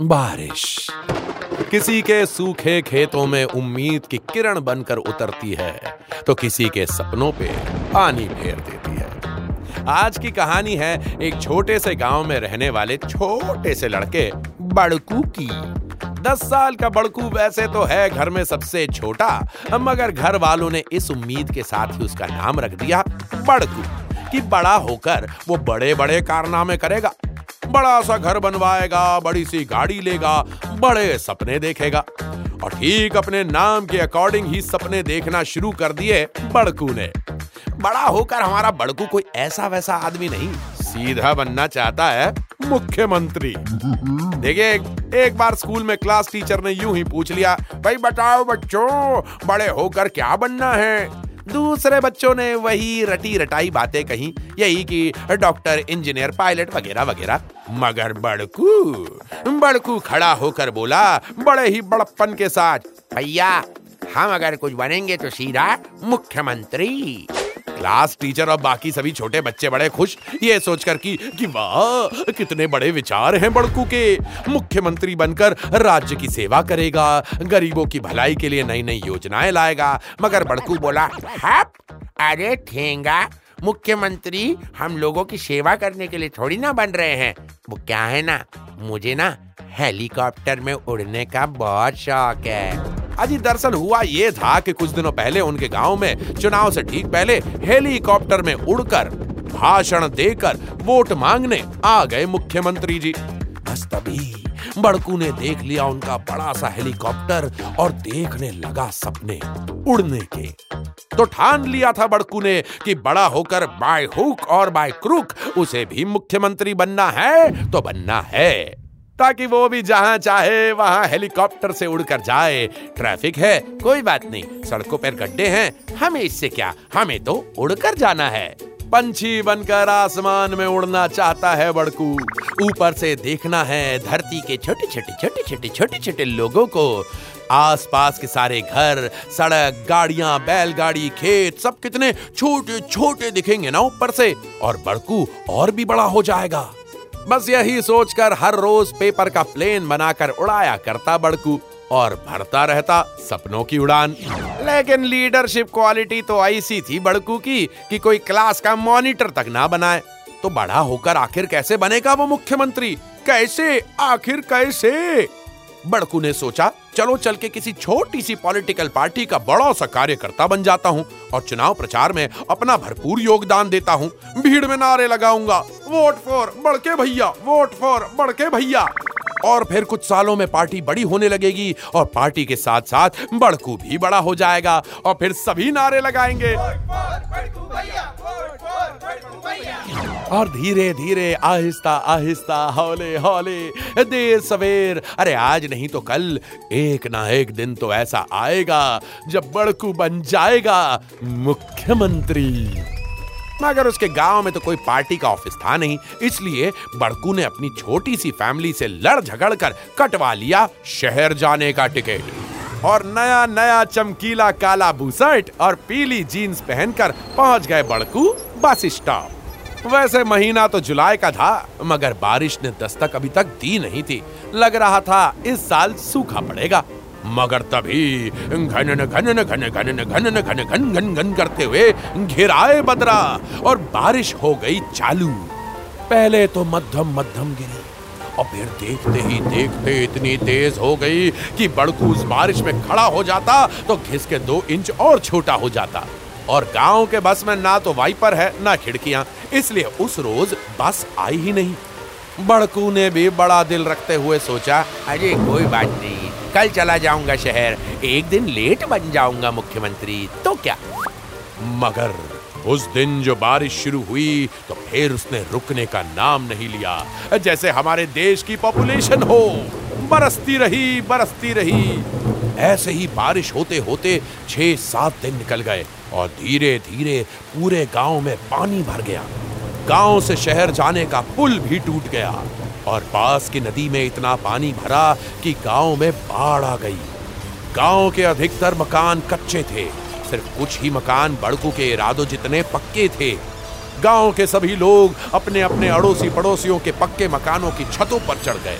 बारिश। किसी के सूखे खेतों में उम्मीद की किरण बनकर उतरती है तो किसी के सपनों पे पानी फेर देती है। आज की कहानी है एक छोटे से गाँव में रहने वाले छोटे से लड़के बड़कू की। दस साल का बड़कू वैसे तो है घर में सबसे छोटा, मगर घर वालों ने इस उम्मीद के साथ ही उसका नाम रख दिया बड़कू, कि बड़ा होकर वो बड़े बड़े कारनामे करेगा। बड़ा सा घर बनवाएगा बड़ी सी गाड़ी लेगा बड़े सपने देखेगा। और ठीक अपने नाम के अकॉर्डिंग ही सपने देखना शुरू कर दिए बड़कू ने। बड़ा होकर हमारा बड़कू कोई ऐसा वैसा आदमी नहीं सीधा बनना चाहता है मुख्यमंत्री। देखिए एक, एक बार स्कूल में क्लास टीचर ने यूँ ही पूछ लिया भाई बताओ बच्चों बड़े होकर क्या बनना है? दूसरे बच्चों ने वही रटी रटाई बातें कही, यही कि डॉक्टर, इंजीनियर, पायलट वगैरह वगैरह। मगर बड़कू बड़कू खड़ा होकर बोला, बड़े ही बड़प्पन के साथ, भैया, हम अगर कुछ बनेंगे तो सीधा मुख्यमंत्री क्लास टीचर और बाकी सभी छोटे बच्चे बड़े खुश। ये सोचकर कि कि वाह, कितने बड़े विचार हैं बड़कू के। मुख्यमंत्री बनकर राज्य की सेवा करेगा, गरीबों की भलाई के लिए नई नई योजनाएँ लाएगा। मगर बड़कू बोला अरे ठेंगा, मुख्यमंत्री हम लोगों की सेवा करने के लिए थोड़ी ना बन रहे हैं। वो क्या है ना, मुझे ना हेलीकॉप्टर में उड़ने का बहुत शौक है। अजी दरअसल हुआ ये था कि कुछ दिनों पहले उनके गाँव में, चुनाव से ठीक पहले, हेलीकॉप्टर में उड़कर, भाषण देकर वोट मांगने आ गए मुख्यमंत्री जी। बस तभी बड़कू ने देख लिया उनका बड़ा सा हेलीकॉप्टर और देखने लगा सपने उड़ने के। तो ठान लिया था बड़कू ने कि बड़ा होकर बाय हुक और बाय क्रुक, उसे भी मुख्यमंत्री बनना है तो बनना है। ताकि वो भी जहाँ चाहे, वहाँ हेलीकॉप्टर से उड़कर जाए। ट्रैफ़िक है, कोई बात नहीं। सड़कों पर गड्ढे हैं, हमें इससे क्या? हमें तो उड़कर जाना है। पंछी बनकर आसमान में उड़ना चाहता है बड़कू। ऊपर से देखना है धरती के छोटे छोटे छोटे छोटे छोटे छोटे लोगों को। आसपास के सारे घर, सड़क, गाड़ियाँ, बैलगाड़ी, खेत, सब कितने छोटे छोटे दिखेंगे ना ऊपर से। और बड़कू और भी बड़ा हो जाएगा। बस यही सोचकर हर रोज पेपर का प्लेन बनाकर उड़ाया करता बड़कू और भरता रहता सपनों की उड़ान। लेकिन लीडरशिप क्वालिटी तो ऐसी थी बड़कू की कि कोई क्लास का मॉनिटर तक ना बनाए। तो बड़ा होकर आखिर कैसे बनेगा वो मुख्यमंत्री? कैसे? आखिर कैसे? बड़कू ने सोचा, चलो चल के किसी छोटी सी पॉलिटिकल पार्टी का बड़ा सा कार्यकर्ता बन जाता हूँ और चुनाव प्रचार में अपना भरपूर योगदान देता हूँ। भीड़ में नारे लगाऊँगा। वोट फॉर बड़के भैया, वोट फॉर बड़के भैया। और फिर कुछ सालों में पार्टी बड़ी होने लगेगी और पार्टी के साथ साथ बड़कू भी बड़ा हो जाएगा और फिर सभी नारे लगाएँगे। और धीरे धीरे आहिस्ता आहिस्ता, हौले हौले, देर सवेर। अरे आज नहीं तो कल, एक ना एक दिन तो ऐसा आएगा, जब बड़कू बन जाएगा मुख्यमंत्री। मगर उसके गाँव में तो कोई पार्टी का ऑफ़िस था नहीं, इसलिए बड़कू ने अपनी छोटी सी फैमिली से लड़ झगड़ कर कटवा लिया शहर जाने का टिकट। और नया नया चमकीला काला बुसर्ट और पीली जीन्स पहनकर पहुँच गए बड़कू बस स्टॉप। वैसे महीना तो जुलाई का था, मगर बारिश ने दस्तक अभी तक दी नहीं थी। लग रहा था इस साल सूखा पड़ेगा। मगर तभी घन घन घन घन घन घन घन घन घन करते हुए घिराए बदरा और बारिश हो गई चालू। पहले तो मध्यम मध्यम गिरी, और फिर देखते ही देखते इतनी तेज हो गई कि बड़कू उस बारिश में खड़ा हो जाता तो घिस के दो इंच और छोटा हो जाता। और गाँव के बस में ना तो वाइपर है, ना खिड़कियाँ। इसलिए उस रोज बस आई ही नहीं। बड़कू ने भी बड़ा दिल रखते हुए सोचा, अरे, कोई बात नहीं, कल चला जाऊँगा शहर। एक दिन लेट बन जाऊँगा मुख्यमंत्री तो क्या? मगर उस दिन जो बारिश शुरू हुई तो फिर उसने रुकने का नाम नहीं लिया। जैसे हमारे देश की पॉपुलेशन हो। बरसती रही बरसती रही। ऐसे ही बारिश होते होते छह सात दिन निकल गए। और धीरे धीरे पूरे गाँव में पानी भर गया। गाँव से शहर जाने का पुल भी टूट गया और पास की नदी में इतना पानी भरा कि गाँव में बाढ़ आ गई। गाँव के अधिकतर मकान कच्चे थे। सिर्फ़ कुछ ही मकान बड़कू के इरादों जितने पक्के थे। गाँव के सभी लोग अपने अपने अड़ोसी पड़ोसियों के पक्के मकानों की छतों पर चढ़ गए।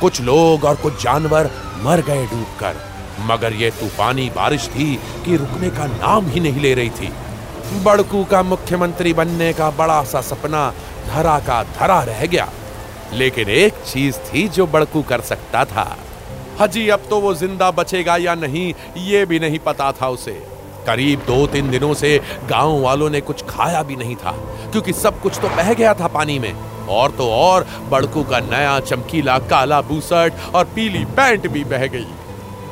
कुछ लोग और कुछ जानवर मर गए डूबकर। मगर यह तूफानी बारिश थी कि रुकने का नाम ही नहीं ले रही थी। बड़कू का मुख्यमंत्री बनने का बड़ा सा सपना धरा का धरा रह गया। लेकिन एक चीज़ थी जो बड़कू कर सकता था। हजी, अब तो वो ज़िंदा बचेगा या नहीं, ये भी नहीं पता था उसे। करीब दो तीन दिनों से गाँव वालों ने कुछ खाया भी नहीं था, क्योंकि सब कुछ तो बह गया था पानी में। और तो और बड़कू का नया चमकीला काला बूसट और पीली पैंट भी बह गई।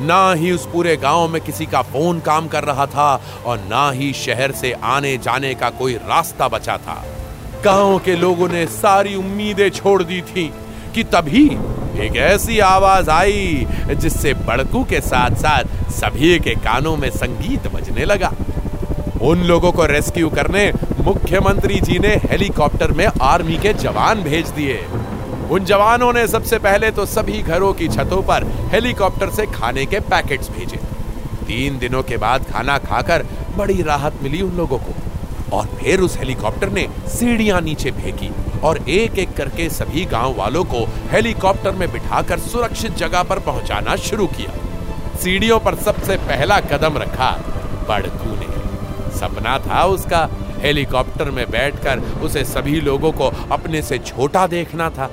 ना ही उस पूरे गाँव में किसी का फ़ोन काम कर रहा था और ना ही शहर से आने जाने का कोई रास्ता बचा था। गाँव के लोगों ने सारी उम्मीदें छोड़ दी थी कि तभी एक ऐसी आवाज़ आई जिससे बड़कू के साथ साथ सभी के कानों में संगीत बजने लगा। उन लोगों को रेस्क्यू करने मुख्यमंत्री जी ने हेलीकॉप्टर में आर्मी के जवान भेज दिए। उन जवानों ने सबसे पहले तो सभी घरों की छतों पर हेलीकॉप्टर से खाने के पैकेट्स भेजे। तीन दिनों के बाद खाना खाकर बड़ी राहत मिली उन लोगों को। और फिर उस हेलीकॉप्टर ने सीढ़ियाँ नीचे फेंकी और एक एक करके सभी गाँव वालों को हेलीकॉप्टर में बिठाकर सुरक्षित जगह पर पहुंचाना शुरू किया। सीढ़ियों पर सबसे पहला कदम रखा बड़कू ने। सपना था उसका हेलीकॉप्टर में बैठकर उसे सभी लोगों को अपने से छोटा देखना था।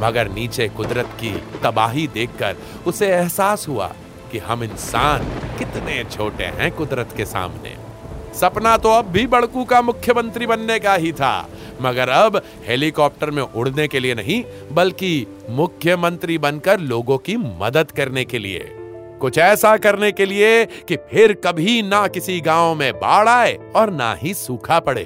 मगर नीचे कुदरत की तबाही देखकर उसे एहसास हुआ कि हम इंसान कितने छोटे हैं कुदरत के सामने। सपना तो अब भी बड़कू का मुख्यमंत्री बनने का ही था, मगर अब हेलीकॉप्टर में उड़ने के लिए नहीं, बल्कि मुख्यमंत्री बनकर लोगों की मदद करने के लिए। कुछ ऐसा करने के लिए कि फिर कभी ना किसी गाँव में बाढ़ आए और ना ही सूखा पड़े।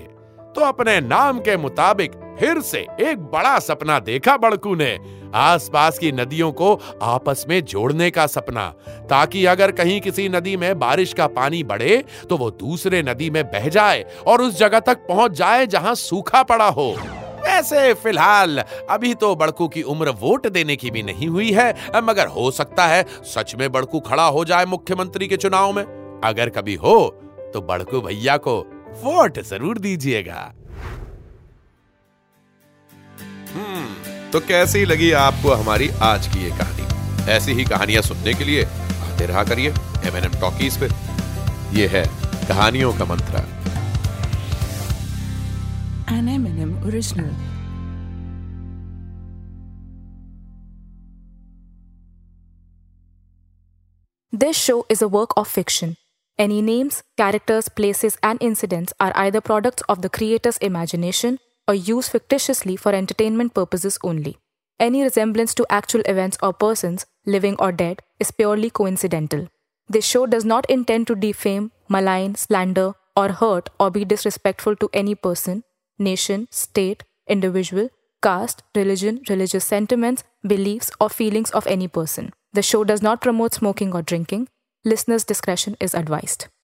तो अपने नाम के मुताबिक फिर से एक बड़ा सपना देखा बड़कू ने, आसपास की नदियों को आपस में जोड़ने का सपना, ताकि अगर कहीं किसी नदी में बारिश का पानी बढ़े तो वो दूसरे नदी में बह जाए और उस जगह तक पहुँच जाए जहाँ सूखा पड़ा हो। वैसे फ़िलहाल, अभी तो बड़कू की उम्र वोट देने की भी नहीं हुई है, मगर हो सकता है सच में बड़कू खड़ा हो जाए मुख्यमंत्री के चुनाव में। अगर कभी हो तो बड़कू भैया को वोट ज़रूर दीजिएगा। तो कैसी लगी आपको हमारी आज की ये कहानी ऐसी ही कहानियाँ सुनने के लिए आते रहा करिए एम एन एम टॉकीज पे ये है कहानियों का मंत्र An M&M original. This show is a work of fiction. Any names, characters, places, and incidents are either products of the creator's imagination or used fictitiously for entertainment purposes only. Any resemblance to actual events or persons, living or dead, is purely coincidental. This show does not intend to defame, malign, slander, or hurt or be disrespectful to any person, nation, state, individual, caste, religion, religious sentiments, beliefs, or feelings of any person. The show does not promote smoking or drinking. Listeners' discretion is advised.